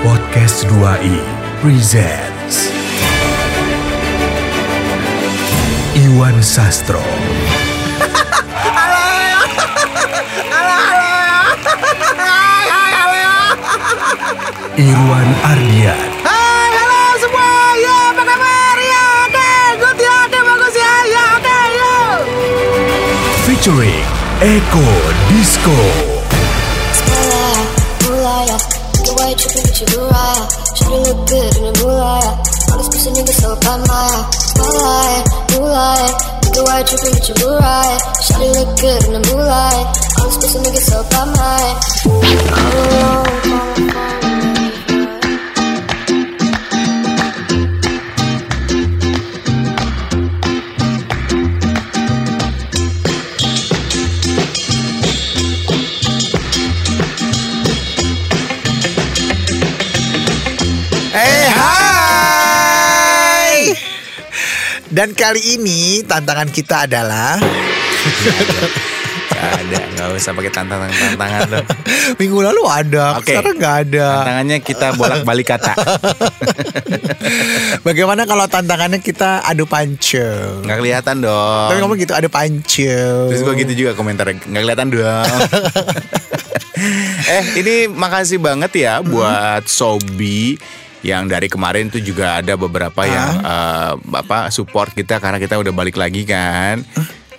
Podcast 2i presents Iwan Sastro Irwan Ardian Hai, halo semua. Ya, apa kabar? Ya, oke. Good ya, oke, bagus ya. Ya, oke, yuk. featuring Eko Disco ride, trippin' with your blue ride. Shawty look good in the moonlight. I'm supposed to make it so I'm high. Dan kali ini tantangan kita adalah Gak ada, gak usah pakai tantangan-tantangan tuh. minggu lalu ada, Oke. sekarang nggak ada. Tantangannya kita bolak-balik kata. Bagaimana kalau tantangannya kita adu pancing? Gak kelihatan dong. Tapi ngomong gitu adu pancing. Terus gue gitu juga komentarnya Gak kelihatan dong. eh ini makasih banget ya buat Sobi yang dari kemarin tuh juga ada beberapa yang eh, apa support kita karena kita udah balik lagi kan.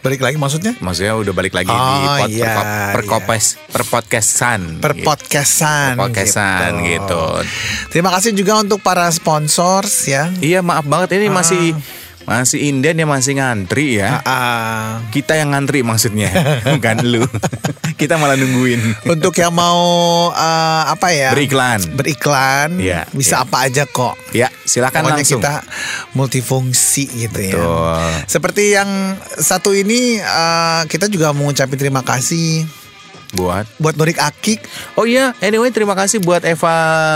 Balik lagi maksudnya? Maksudnya udah balik lagi di Oh, pod, iya, perko- perkopes perpodcastan. Per gitu. podcastan. Podcastan gitu. Terima kasih juga untuk para sponsors ya. Iya maaf banget ini masih masih inden ya masih ngantri ya. Ah, Kita yang ngantri maksudnya, bukan lu. Kita malah nungguin. untuk yang mau eh, apa ya? Beriklan. Beriklan. Iya, bisa iya. apa aja kok. Ya, silakan Pokoknya langsung. kita multifungsi gitu ya. Betul. Seperti yang satu ini eh, kita juga mau ngucapin terima kasih Buat. buat Nurik Akik. Oh iya, anyway terima kasih buat Eva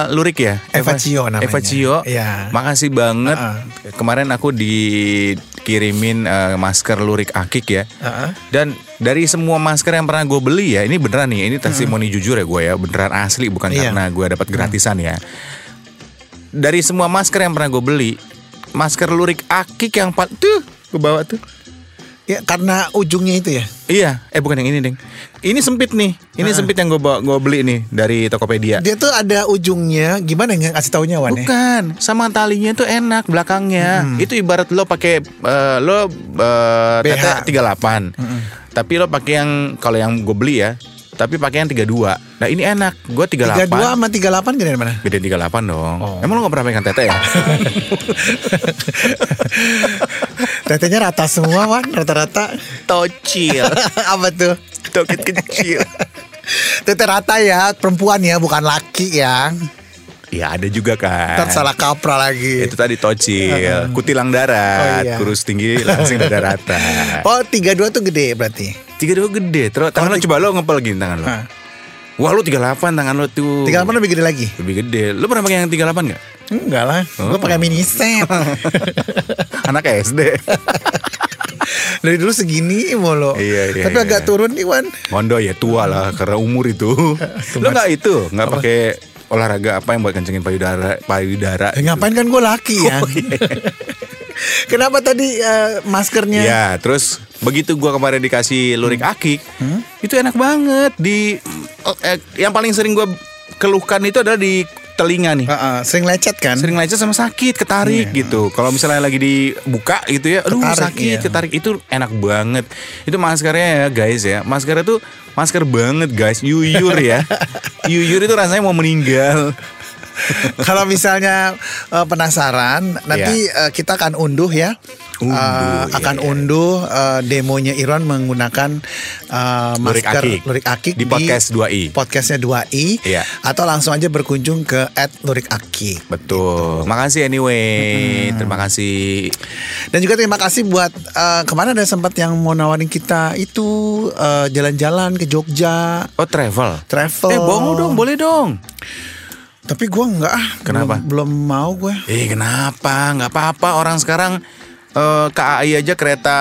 Lurik ya. Eva Cio namanya. Eva Cio. Iya. Makasih banget. Uh-uh. Kemarin aku dikirimin eh, masker Lurik Akik ya. Heeh. Dan dari semua masker yang pernah gue beli ya, ini beneran nih, ini testimoni jujur ya gue ya, beneran asli bukan Iya. karena gue dapat gratisan ya. Dari semua masker yang pernah gue beli, masker Lurik Akik yang pat tuh gue bawa tuh. Ya karena ujungnya itu ya. Iya, eh bukan yang ini deng. Ini sempit nih, ini sempit yang gue bawa gue beli nih dari Tokopedia. Dia tuh ada ujungnya. Gimana nggak kasih taunya Wan? ya? Bukan, sama talinya tuh enak belakangnya. Itu ibarat lo pakai eh, lo uh, BH. tete 38. Tapi lo pakai yang kalau yang gue beli ya, tapi pakai yang 32. Nah, ini enak. Gue 38. 32 sama 38 gede mana? Beda 38 dong. Oh. Emang lo gak pernah pegang tete ya? Tetenya rata semua Wan, rata-rata. Tocil. Apa tuh? Tokit kecil. Tete rata ya, perempuan ya, bukan laki ya. Ya ada juga kan. Ntar salah kaprah lagi. Itu tadi tocil, kutilang darat, Oh, iya. kurus tinggi, langsing dada rata. Oh 32 tuh gede berarti. Tiga dua gede, terus tangan lo coba lo ngepel gini tangan lo. Wah lu 38 tangan lo tuh. 38 lebih gede lagi? Lebih gede. Lu pernah pakai yang 38 gak? Enggak lah, gue Oh. pakai mini set. Anak SD. Dari dulu segini mulu. Iya, iya, Tapi iya. agak turun nih Wan. Mondo ya tua lah karena umur itu. Lu nggak itu, nggak pakai olahraga apa yang buat kencengin payudara, payudara. Eh, ngapain kan gue laki ya. Oh, iya. Kenapa tadi eh, maskernya? Ya, terus begitu gua kemarin dikasih lurik akik, itu enak banget di eh, yang paling sering gua keluhkan itu adalah di telinga nih. Heeh, sering lecet kan? Sering lecet sama sakit, ketarik gitu. Kalau misalnya lagi dibuka gitu ya, aduh Ketarik, sakit, iya. ketarik itu enak banget. Itu maskernya ya guys ya. Maskernya tuh masker banget guys, yuyur ya. yuyur itu rasanya mau meninggal. Kalau misalnya eh, penasaran, nanti eh, kita akan unduh ya. Unduh, iya, akan iya. unduh eh, demonya Irwan menggunakan Lurik masker Akik. Lurik Akik Di podcast 2i. Podcastnya 2i. Iya. Atau langsung aja berkunjung ke Lurik Akik. Betul. Makasih anyway. Terima kasih. Dan juga terima kasih buat eh, ke mana ada sempat yang mau nawarin kita itu jalan-jalan ke Jogja, Oh travel. travel. Eh bohong dong, boleh dong. Tapi gua nggak ah. Kenapa? Belum, belum mau gue. Eh kenapa? Nggak apa-apa. Orang sekarang eh, KAI aja kereta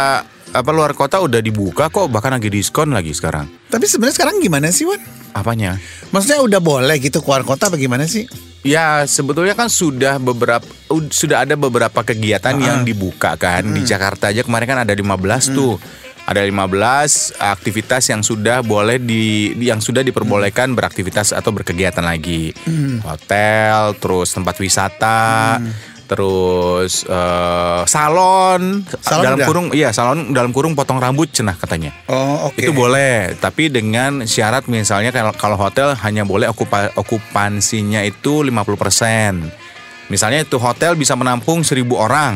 apa luar kota udah dibuka kok. Bahkan lagi diskon lagi sekarang. Tapi sebenarnya sekarang gimana sih Wan? Apanya? Maksudnya udah boleh gitu keluar kota bagaimana sih? Ya sebetulnya kan sudah beberapa ud- sudah ada beberapa kegiatan yang dibuka kan di Jakarta aja kemarin kan ada 15 tuh. Ada 15 aktivitas yang sudah boleh di yang sudah diperbolehkan beraktivitas atau berkegiatan lagi. Hotel, terus tempat wisata, terus eh, salon, Salon dalam udah? kurung iya salon dalam kurung potong rambut cenah katanya. Oh, oke. Itu boleh, tapi dengan syarat misalnya kalau kalau hotel hanya boleh okupa, okupansinya itu 50%. Misalnya itu hotel bisa menampung 1000 orang.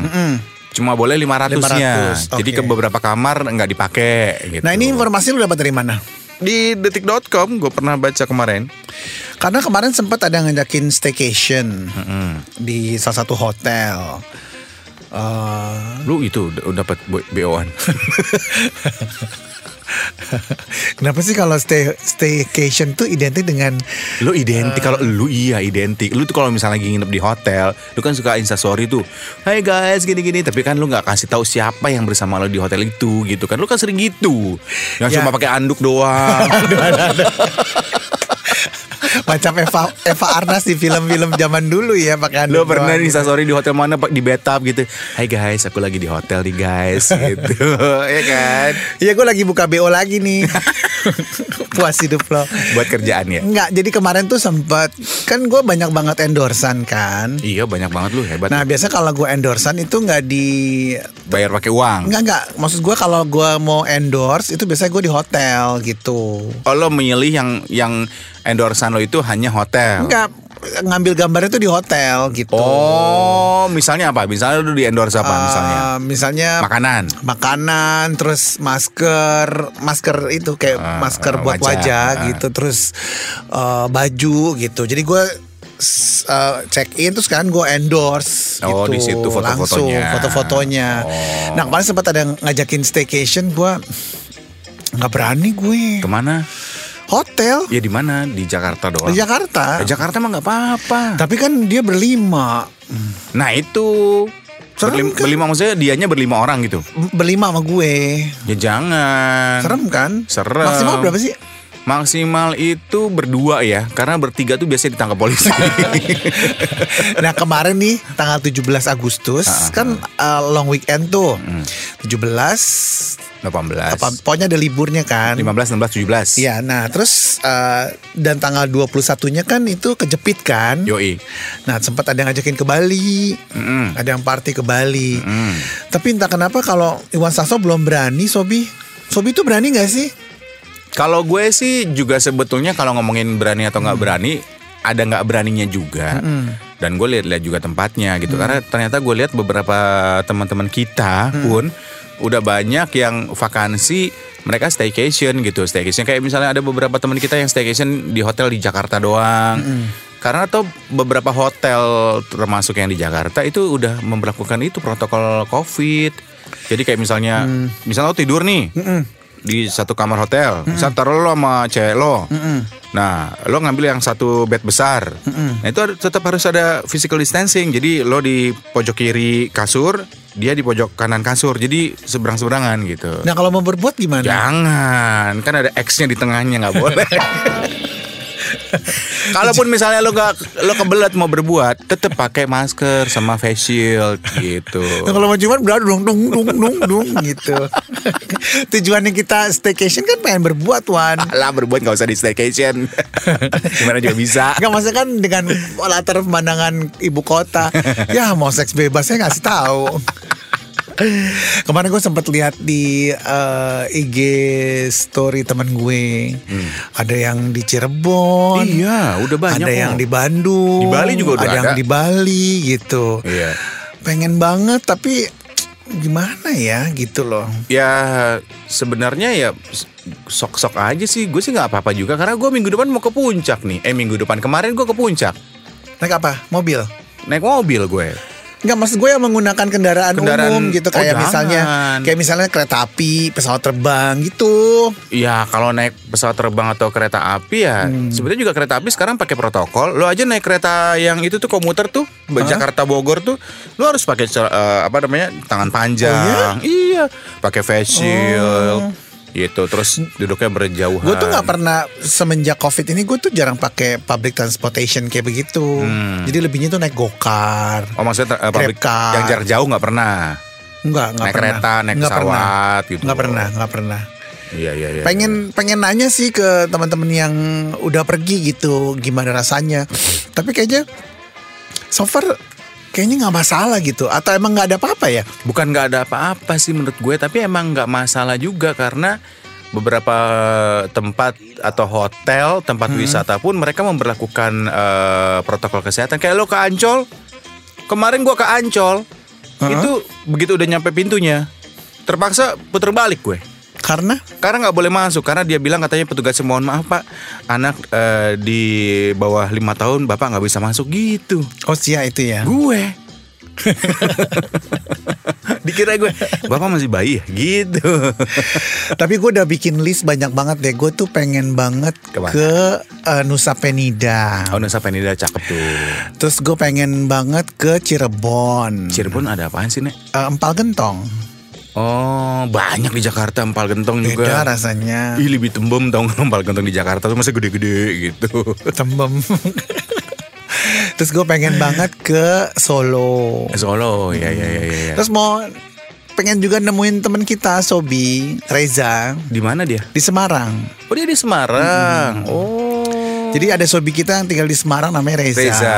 Cuma boleh 500-nya. 500, Jadi oke. ke beberapa kamar nggak dipakai gitu. Nah, ini informasi lu dapat dari mana? di detik.com gue pernah baca kemarin. Karena kemarin sempat ada ngajakin staycation di salah satu hotel. Eh, Lu itu udah udah dapat BO-an. kenapa sih kalau stay staycation tuh identik dengan Lu identik kalau lu iya identik. Lu tuh kalau misalnya lagi nginep di hotel, lu kan suka instastory tuh. Hai guys, gini-gini. Tapi kan lu nggak kasih tahu siapa yang bersama lu di hotel itu gitu kan. Lu kan sering gitu. Yang Ya. cuma pakai anduk doang. macam Eva Eva Arnas di film-film zaman dulu ya pakai handuk pernah di gitu. instastory di hotel mana Pak di bathtub gitu. Hai guys, aku lagi di hotel nih guys gitu. ya kan? Iya gue lagi buka BO lagi nih Puas hidup lo Buat kerjaan ya. Enggak jadi kemarin tuh sempet Kan gue banyak banget endorsan kan Iya banyak banget lu hebat. Nah biasa kalau gue endorsan itu nggak di Bayar pakai uang. Enggak enggak Maksud gue kalau gue mau endorse Itu biasanya gue di hotel gitu Oh, lo memilih yang yang endorsan lo itu hanya hotel. Enggak Ngambil gambarnya tuh di hotel gitu Oh, misalnya apa? Misalnya lu di endorse apa Eh, misalnya? Misalnya Makanan. makanan terus masker masker itu kayak Ah, masker buat wajah. wajah, Ah. gitu terus eh, baju gitu jadi gue eh, check in terus kan gue endorse Oh, gitu di situ foto-fotonya. langsung foto-fotonya Oh. nah kemarin sempat ada yang ngajakin staycation gue nggak berani gue Ke mana? Hotel Ya di mana? Di Jakarta doang. di Jakarta Di Jakarta mah nggak apa-apa. tapi kan dia berlima Nah itu Serem berlima, kan? berlima maksudnya dianya berlima orang gitu. berlima sama gue Ya jangan. serem kan Serem. maksimal berapa sih Maksimal itu berdua ya, karena bertiga tuh biasanya ditangkap polisi. nah kemarin nih tanggal 17 Agustus Ah, kan uh, long weekend tuh. Hmm. 17 18, apa pokoknya ada liburnya kan. 15, 16, 17. Iya, nah terus uh, dan tanggal 21-nya kan itu kejepit kan. Yoi. Nah, sempat ada yang ngajakin ke Bali. Mm-mm. Ada yang party ke Bali. Mm. Tapi entah kenapa kalau Iwan Sasso belum berani, Sobi. Sobi itu berani gak sih? Kalau gue sih juga sebetulnya kalau ngomongin berani atau nggak berani, ada nggak beraninya juga. Dan gue lihat-lihat juga tempatnya gitu. Karena ternyata gue lihat beberapa teman-teman kita pun udah banyak yang vakansi mereka staycation gitu. Staycation kayak misalnya ada beberapa teman kita yang staycation di hotel di Jakarta doang. Karena atau beberapa hotel termasuk yang di Jakarta itu udah memperlakukan itu protokol COVID. Jadi kayak misalnya, misalnya lo tidur nih, di satu kamar hotel. Misal taruh lo sama cewek lo. Nah, lo ngambil yang satu bed besar. Nah, itu tetap harus ada physical distancing. Jadi lo di pojok kiri kasur, dia di pojok kanan kasur. Jadi seberang-seberangan gitu. Nah, kalau mau berbuat gimana? Jangan, kan ada X-nya di tengahnya nggak boleh. Kalaupun misalnya lo gak lo kebelet mau berbuat, tetap pakai masker sama face shield gitu. Nah, kalau mau cuman beradu dong dung dung dung dung gitu. Tujuannya kita staycation kan pengen berbuat Wan. lah berbuat nggak usah di staycation. Gimana juga bisa. Enggak maksudnya kan dengan latar pemandangan ibu kota. ya mau seks bebas saya ngasih tahu. Kemarin gue sempat lihat di eh, IG story temen gue, ada yang di Cirebon, Iya, udah banyak ada kok. yang di Bandung, Di Bali juga udah ada, yang ada. di Bali gitu. Iya. Pengen banget tapi gimana ya gitu loh. Ya sebenarnya ya sok-sok aja sih. Gue sih nggak apa-apa juga karena gue minggu depan mau ke puncak nih. Eh minggu depan kemarin gue ke puncak Naik apa? Mobil? naik mobil gue. Enggak maksud gue yang menggunakan kendaraan, Kendaraan- umum gitu oh, kayak jangan. misalnya kayak misalnya kereta api, pesawat terbang gitu. Ya kalau naik pesawat terbang atau kereta api ya sebenarnya juga kereta api sekarang pakai protokol. Lo aja naik kereta yang itu tuh komuter tuh Jakarta Bogor tuh lo harus pakai eh, apa namanya tangan panjang. Iya, pakai face shield. Gitu terus duduknya berjauhan Gue tuh nggak pernah semenjak covid ini gue tuh jarang pakai public transportation kayak begitu. Jadi lebihnya tuh naik gokar. oh maksudnya uh, public Grabcar. yang jarak jauh nggak pernah Enggak, enggak Naik pernah. kereta, naik Nggak pesawat pernah. gitu. Nggak pernah, nggak pernah. iya iya iya pengen pengen nanya sih ke teman-teman yang udah pergi gitu gimana rasanya. Tapi kayaknya so far kayaknya nggak masalah gitu. Atau emang nggak ada apa-apa ya? bukan nggak ada apa-apa sih menurut gue tapi emang nggak masalah juga karena beberapa tempat atau hotel tempat Hmm. wisata pun mereka memperlakukan eh, protokol kesehatan kayak lo ke Ancol kemarin gua ke Ancol itu begitu udah nyampe pintunya terpaksa puter balik gue Karena karena nggak boleh masuk karena dia bilang katanya petugas mohon maaf pak anak eh, di bawah lima tahun bapak nggak bisa masuk gitu oh sia itu ya. gue dikira gue bapak masih bayi ya gitu Tapi gue udah bikin list banyak banget deh. Gue tuh pengen banget Ke mana? ke eh, Nusa Penida. oh Nusa Penida cakep tuh Terus gue pengen banget ke Cirebon. Cirebon ada apaan sih nek Eh, Empal Gentong. Oh banyak di Jakarta empal gentong Beda juga rasanya. Ih lebih tembem tau nggak empal gentong di Jakarta tuh masih gede-gede gitu Tembem. Terus gue pengen banget ke Solo. Solo ya ya ya ya. Terus mau pengen juga nemuin temen kita Sobi Reza di mana dia di Semarang. oh dia di Semarang oh Jadi ada Sobi kita yang tinggal di Semarang namanya Reza. Reza.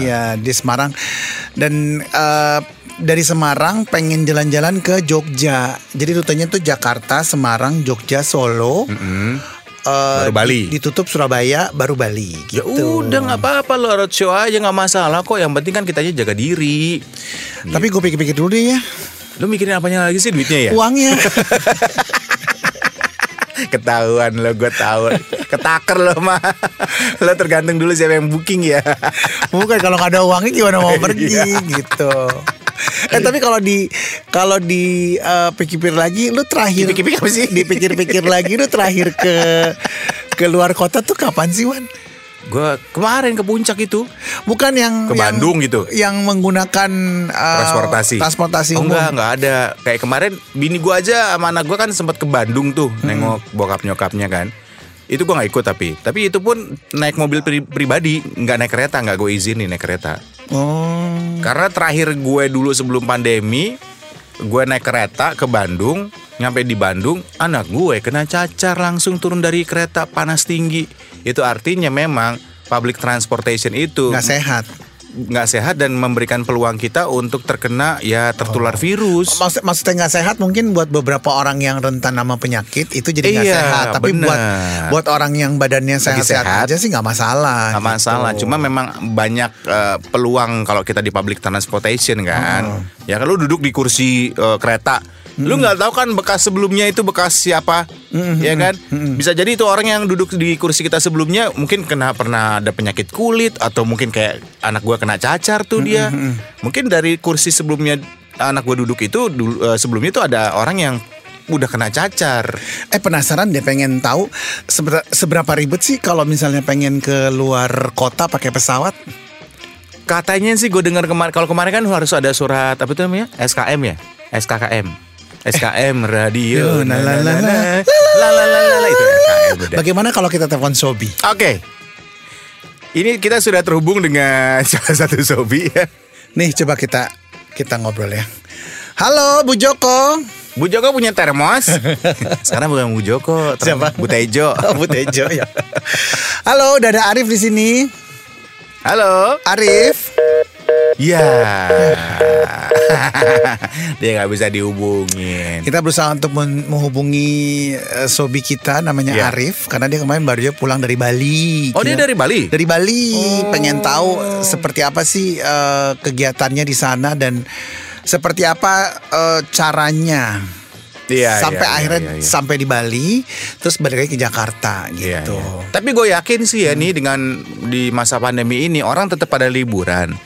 Iya di Semarang dan eh, dari Semarang pengen jalan-jalan ke Jogja. Jadi rutenya tuh Jakarta, Semarang, Jogja, Solo. Mm-mm. eh, Baru Bali. di- Ditutup Surabaya, baru Bali. Ya Gitu. udah nggak apa-apa lo roadshow aja nggak masalah kok. Yang penting kan kitanya jaga diri. Tapi gue pikir-pikir dulu deh ya. Lo mikirin apanya lagi sih duitnya ya? Uangnya. Ketahuan lo gue tahu. Ketaker lo mah. Lo tergantung dulu siapa yang booking ya. Bukan kalau nggak ada uangnya gimana mau pergi Iya. gitu. Eh tapi kalau di kalau di eh, pikir-pikir lagi lu terakhir Dipikir-pikir apa sih? Dipikir-pikir lagi lu terakhir ke ke luar kota tuh kapan sih Wan? Gue kemarin ke puncak itu. Bukan yang Ke yang- Bandung gitu? Yang menggunakan eh, transportasi. Transportasi oh, umum. enggak, enggak ada. Kayak kemarin bini gua aja sama anak gua kan sempat ke Bandung tuh nengok bokap nyokapnya kan. Itu gua nggak ikut tapi, tapi itu pun naik mobil pri- pribadi, nggak naik kereta, nggak gue izinin naik kereta. Oh. Karena terakhir gue dulu sebelum pandemi, gue naik kereta ke Bandung, nyampe di Bandung, anak gue kena cacar langsung turun dari kereta panas tinggi. Itu artinya memang public transportation itu Nggak sehat. Nggak sehat dan memberikan peluang kita untuk terkena ya tertular virus. Maksud, maksudnya nggak sehat mungkin buat beberapa orang yang rentan sama penyakit itu jadi nggak Iya, sehat. Tapi bener. buat buat orang yang badannya sehat-sehat sehat, aja sih nggak masalah. Nggak masalah, gitu. cuma memang banyak eh, peluang kalau kita di public transportation kan. Ya kalau duduk di kursi eh, kereta, lu nggak tahu kan bekas sebelumnya itu bekas siapa, ya kan? Bisa jadi itu orang yang duduk di kursi kita sebelumnya mungkin kena pernah ada penyakit kulit atau mungkin kayak anak gua kena cacar tuh dia. Mungkin dari kursi sebelumnya anak gua duduk itu dulu eh, sebelumnya itu ada orang yang udah kena cacar. Eh penasaran deh pengen tahu seber- seberapa ribet sih kalau misalnya pengen ke luar kota pakai pesawat? Katanya sih gue dengar kemarin kalau kemarin kan harus ada surat apa itu namanya SKM ya SKKM SKM radio na la, la, la, la la la la itu SKM udah. Bagaimana kalau kita telepon Sobi? Oke ini kita sudah terhubung dengan salah satu sobi ya Nih coba kita kita ngobrol ya. Halo Bu Joko. Bu Joko punya termos sekarang bukan Bu Joko Siapa? Bu Tejo Oh, Bu Tejo ya. Halo, udah ada Arif di sini. halo Arif. Ya. Dia nggak bisa dihubungin. Kita berusaha untuk men- menghubungi eh, Sobi kita namanya Iya. Arif karena dia kemarin baru aja pulang dari Bali. oh dia dari Bali? dari Bali. Pengen tahu seperti apa sih eh, kegiatannya di sana dan seperti apa eh, caranya Iya, sampai iya, akhirnya iya, iya. sampai di Bali terus balik lagi ke Jakarta Iya, gitu. iya. Tapi gue yakin sih ya nih dengan di masa pandemi ini orang tetap pada liburan.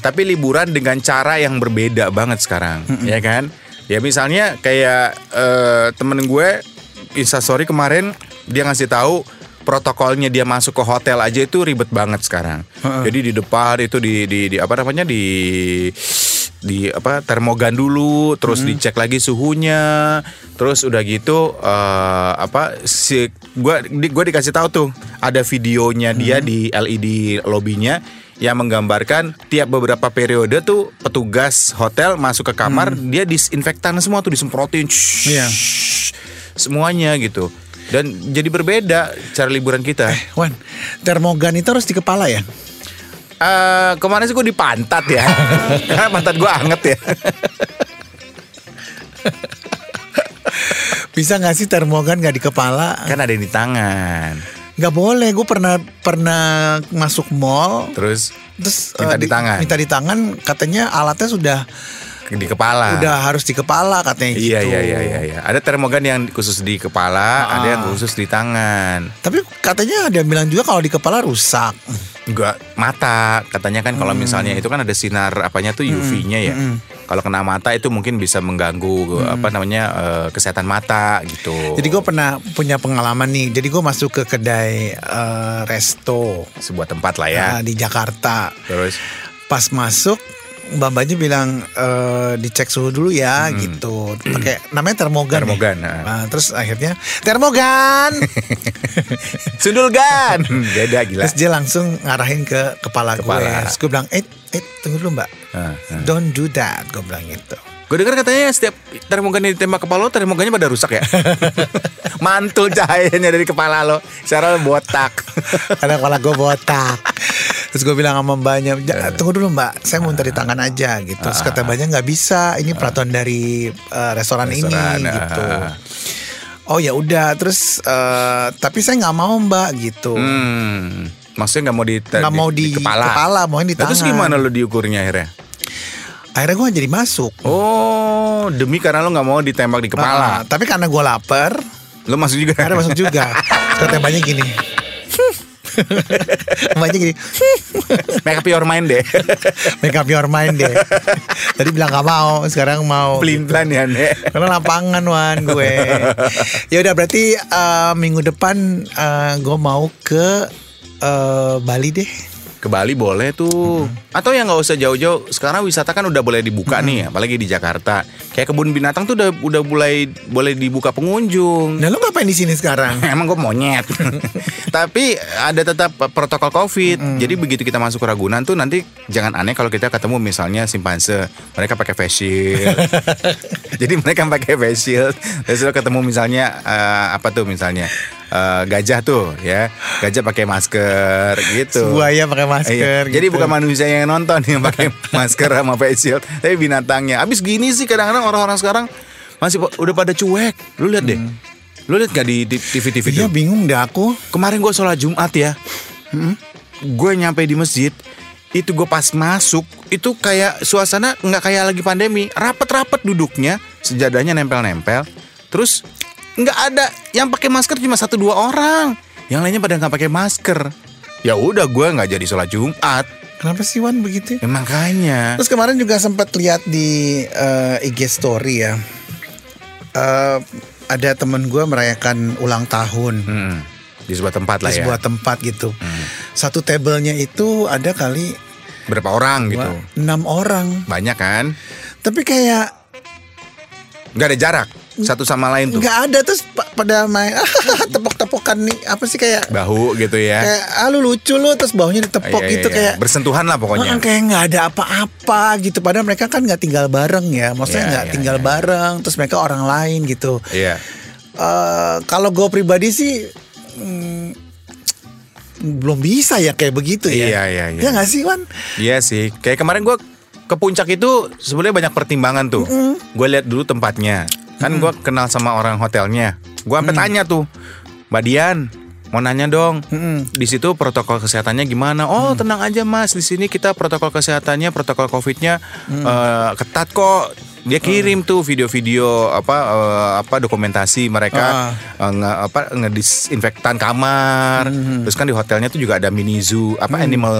Tapi liburan dengan cara yang berbeda banget sekarang, ya kan? Ya misalnya kayak eh, temen gue Instastory kemarin dia ngasih tahu protokolnya dia masuk ke hotel aja itu ribet banget sekarang. Jadi di depan itu di di, di apa namanya di di apa termogan dulu, terus Hmm. dicek lagi suhunya, terus udah gitu eh, apa si gua di, gua dikasih tahu tuh ada videonya dia Hmm. di LED lobbynya yang menggambarkan tiap beberapa periode tuh petugas hotel masuk ke kamar dia disinfektan semua tuh disemprotin shhh, Hmm. Iya. semuanya gitu dan jadi berbeda cara liburan kita. Wan, termogan itu harus di kepala ya? Eh kemarin sih gue di pantat ya, karena pantat gue anget ya. Bisa nggak sih termogan nggak di kepala? kan ada yang di tangan, Nggak boleh. Gue pernah pernah masuk mall, terus terus Minta eh, di tangan. Minta di tangan, katanya alatnya sudah di kepala. udah harus di kepala katanya Iya gitu. iya iya iya. iya. Ada termogan yang khusus di kepala, ada yang khusus di tangan. Tapi katanya ada yang bilang juga kalau di kepala rusak. Juga mata, katanya kan kalau misalnya itu kan ada sinar apanya tuh UV-nya ya. Kalau kena mata itu mungkin bisa mengganggu apa namanya eh, kesehatan mata gitu. Jadi gue pernah punya pengalaman nih. Jadi gue masuk ke kedai eh, resto sebuah tempat lah ya. eh, di Jakarta. Terus Pas masuk Mbak Mbaknya bilang eh, dicek suhu dulu ya gitu. Pakai namanya termogan. ya. Termogan, ah. Nah, terus akhirnya termogan. Sundulgan. Beda gila. terus dia langsung ngarahin ke kepala, gue. Kepala. Terus gue bilang, eh, eh tunggu dulu Mbak. Ah, ah. Don't do that. Gue bilang gitu. Gue dengar katanya setiap termogan ditembak kepala lo, termogannya pada rusak ya. Mantul cahayanya dari kepala lo. Secara lo botak. Karena kepala gue botak. Terus gue bilang sama mbaknya. "Ja, tunggu dulu mbak, saya mau dari tangan aja gitu. Terus kata mbaknya nggak bisa, ini peraturan dari eh, restoran, Ah. Restoran, ini ah. gitu. Oh ya udah, terus eh, tapi saya nggak mau mbak gitu. Hmm. Maksudnya nggak mau di, Nggak mau di kepala, maunya di Nah, Terus tangan. gimana lo diukurnya akhirnya? Akhirnya gue jadi masuk. Oh, demi karena lo nggak mau ditembak di Ah, kepala. tapi karena gue lapar, Lo masuk juga. akhirnya masuk juga. Kata mbaknya gini. Mbaknya gini, Make up your mind deh. make up your mind deh. Tadi bilang gak mau, sekarang mau. Pelin pelan ya, Nek. Karena lapangan wan gue. ya udah berarti eh, minggu depan eh, gue mau ke eh, Bali deh. Ke Bali boleh tuh. Atau yang nggak usah jauh-jauh. Sekarang wisata kan udah boleh dibuka nih, apalagi di Jakarta. Kayak kebun binatang tuh udah udah mulai boleh dibuka pengunjung. Nah lo ngapain di sini sekarang? Emang gue monyet. Tapi ada tetap protokol COVID. Jadi begitu kita masuk ke Ragunan tuh nanti jangan aneh kalau kita ketemu misalnya simpanse, mereka pakai face shield. Jadi mereka pakai face shield. Terus ketemu misalnya eh, apa tuh misalnya eh, gajah tuh ya, gajah pakai masker gitu. Buaya pakai masker. Iya. Jadi gitu. bukan manusia yang nonton yang pakai masker sama face shield, tapi binatangnya. Abis gini sih kadang-kadang orang-orang sekarang masih udah pada cuek. Lu lihat deh. Lu lihat gak di TV-TV Iya bingung deh aku. Kemarin gue sholat Jumat ya. Gue nyampe di masjid. Itu gue pas masuk itu kayak suasana nggak kayak lagi pandemi. Rapet-rapet duduknya, sejadahnya nempel-nempel. Terus nggak ada yang pakai masker cuma satu dua orang. Yang lainnya pada nggak pakai masker. Ya udah gue nggak jadi sholat Jumat. Kenapa sih Wan begitu? Ya, makanya. Terus kemarin juga sempat lihat di eh, IG story ya. Eh, ada temen gue merayakan ulang tahun Hmm, di sebuah tempat lah di ya. sebuah tempat gitu. Satu tabelnya itu ada kali Berapa orang gitu? enam orang. Banyak kan? Tapi kayak Nggak ada jarak satu sama lain tuh. nggak ada terus pa- pada main tepok-tepokan nih apa sih kayak Bahu gitu ya. kayak ah lu lucu lu terus baunya ditepok Iya, iya, gitu iya. kayak bersentuhan lah pokoknya. "Ah, kayak nggak ada apa-apa gitu padahal mereka kan nggak tinggal bareng ya maksudnya Iya, nggak iya, tinggal iya. bareng terus mereka orang lain gitu Iya. Eh, kalau gue pribadi sih mm, belum bisa ya kayak begitu ya Iya, iya, iya. Ya nggak sih Wan Iya sih. Kayak kemarin gue ke puncak itu sebenarnya banyak pertimbangan tuh. Gue lihat dulu tempatnya. Kan gue kenal sama orang hotelnya. Gue sampai tanya tuh, Mbak Dian, mau nanya dong. Di situ protokol kesehatannya gimana? Oh tenang aja mas, di sini kita protokol kesehatannya, protokol covidnya eh, ketat kok. Dia kirim tuh video-video apa eh, apa dokumentasi mereka eh, nge, apa ngedisinfektan kamar. Terus kan di hotelnya tuh juga ada mini zoo, apa animal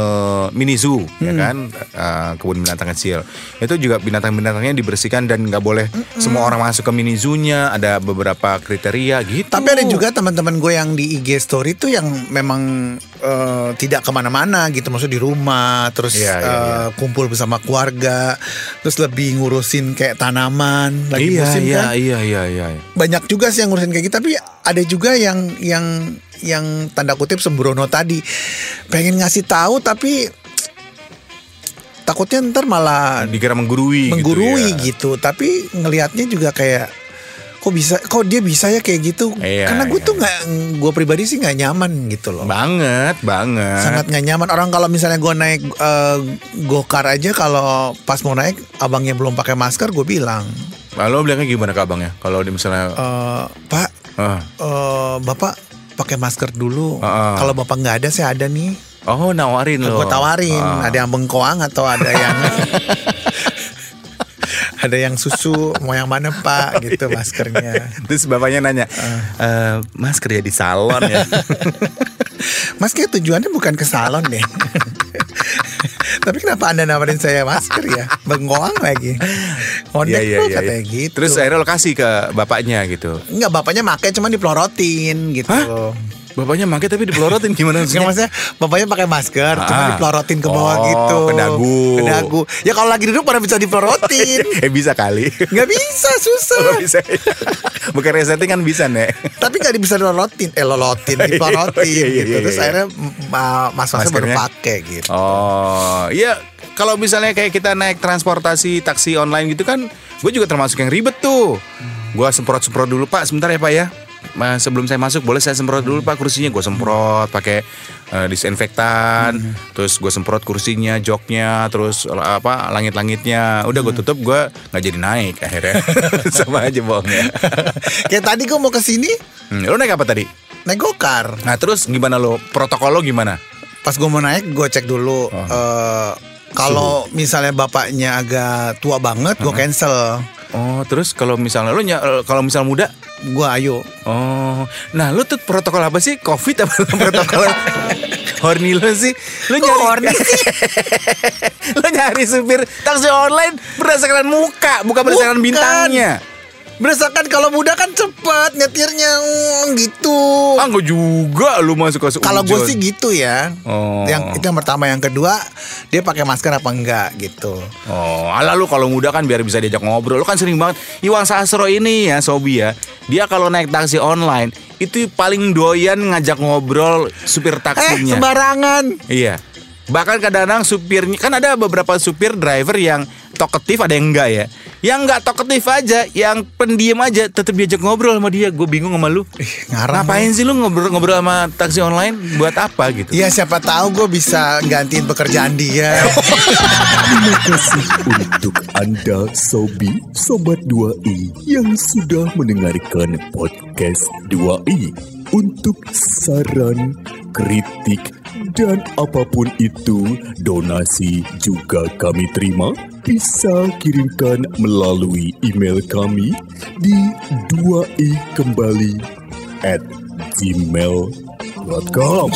mini zoo ya kan Eh, kebun binatang kecil. Itu juga binatang-binatangnya dibersihkan dan nggak boleh semua orang masuk ke mini zoo-nya. Ada beberapa kriteria gitu. Tapi ada juga teman-teman gue yang di IG story tuh yang memang eh, tidak ke mana-mana gitu, maksud di rumah, terus Iya, iya, eh, kumpul bersama keluarga, terus lebih ngurusin kayak tanaman, lagi iya, musim iya, kan. iya, iya, iya. Banyak juga sih yang ngurusin kayak gitu, tapi ada juga yang yang yang tanda kutip sembrono tadi, pengen ngasih tahu tapi takutnya ntar malah Dikira menggurui, menggurui gitu. ya. gitu, tapi ngelihatnya juga kayak kok bisa kok dia bisa ya kayak gitu Iya, karena gue iya. tuh nggak gue pribadi sih nggak nyaman gitu loh Banget, banget. sangat nggak nyaman orang kalau misalnya gue naik eh, gokar aja kalau pas mau naik abangnya belum pakai masker gue bilang Lalu bilangnya gimana ke abangnya? Kalau di misalnya "Eh, pak ah. eh, bapak pakai masker dulu Ah, ah. kalau bapak nggak ada saya ada nih Oh, nawarin loh. gue tawarin Ah. ada yang bengkoang atau ada yang ada yang susu mau yang mana pak gitu maskernya Terus bapaknya nanya, "Eh, Mas kerja di salon ya? Mas kayak tujuannya bukan ke salon deh. Tapi kenapa anda nawarin saya masker ya? Bengkoang lagi. Ngondek lo katanya gitu. Terus akhirnya lo kasih ke bapaknya gitu. Enggak bapaknya make cuman dipelorotin gitu. Hah? Bapaknya make tapi dipelorotin gimana maksudnya? maksudnya bapaknya pakai masker cuma Ah. dipelorotin ke bawah Oh, gitu. ke dagu. Ke dagu. Ya kalau lagi duduk pada bisa dipelorotin. eh bisa kali. Nggak bisa susah. Oh, bisa. Bukan resetting kan bisa, Nek. Tapi nggak bisa dilolotin, eh lolotin, dipelorotin Iya, iya, gitu. iya, Terus iya. akhirnya ma- Mas Masnya baru pakai gitu. Oh, iya kalau misalnya kayak kita naik transportasi taksi online gitu kan, gue juga termasuk yang ribet tuh. Gue semprot-semprot dulu Pak, sebentar ya Pak ya. Sebelum saya masuk boleh saya semprot dulu Pak kursinya. Gue semprot pakai eh, disinfektan, terus gue semprot kursinya, joknya, terus apa langit-langitnya. Udah gue tutup, gue nggak jadi naik akhirnya. Sama aja bohongnya. Kayak tadi gue mau ke sini Hmm, lo naik apa tadi? naik gokar. Nah terus gimana lo? Protokol lo gimana? Pas gue mau naik, gue cek dulu. Oh. eh, kalau misalnya bapaknya agak tua banget, gue cancel. Oh terus kalau misalnya lo ny- kalau misal muda Gue ayo. Oh, nah lu tuh protokol apa sih? Covid apa protokol horny lu sih? Lu nyari horny lu nyari supir taksi online berdasarkan muka, bukan berdasarkan Bukan. bintangnya. Berdasarkan kalau muda kan cepet nyetirnya mm, gitu. Ah, gue juga lu masuk ke Kalau gue sih gitu ya. Oh. Yang itu yang pertama, yang kedua dia pakai masker apa enggak gitu. Oh, ala lu kalau muda kan biar bisa diajak ngobrol. Lu kan sering banget Iwan Sastro ini ya, Sobi ya. Dia kalau naik taksi online itu paling doyan ngajak ngobrol supir Eh taksinya. sembarangan. Iya. Bahkan kadang-kadang supirnya kan ada beberapa supir driver yang talkative ada yang enggak ya. Yang enggak talkative aja, yang pendiam aja tetap diajak ngobrol sama dia. Gue bingung sama lu. ngarang Ngapain sih lu ngobrol-ngobrol sama taksi online buat apa gitu? Iya siapa tahu gue bisa gantiin pekerjaan dia. Terima kasih untuk Anda Sobi Sobat 2i yang sudah mendengarkan podcast 2i. Untuk saran, kritik, dan apa pun itu, donasi juga kami terima. Bisa kirimkan melalui email kami di 2i kembali at gmail.com.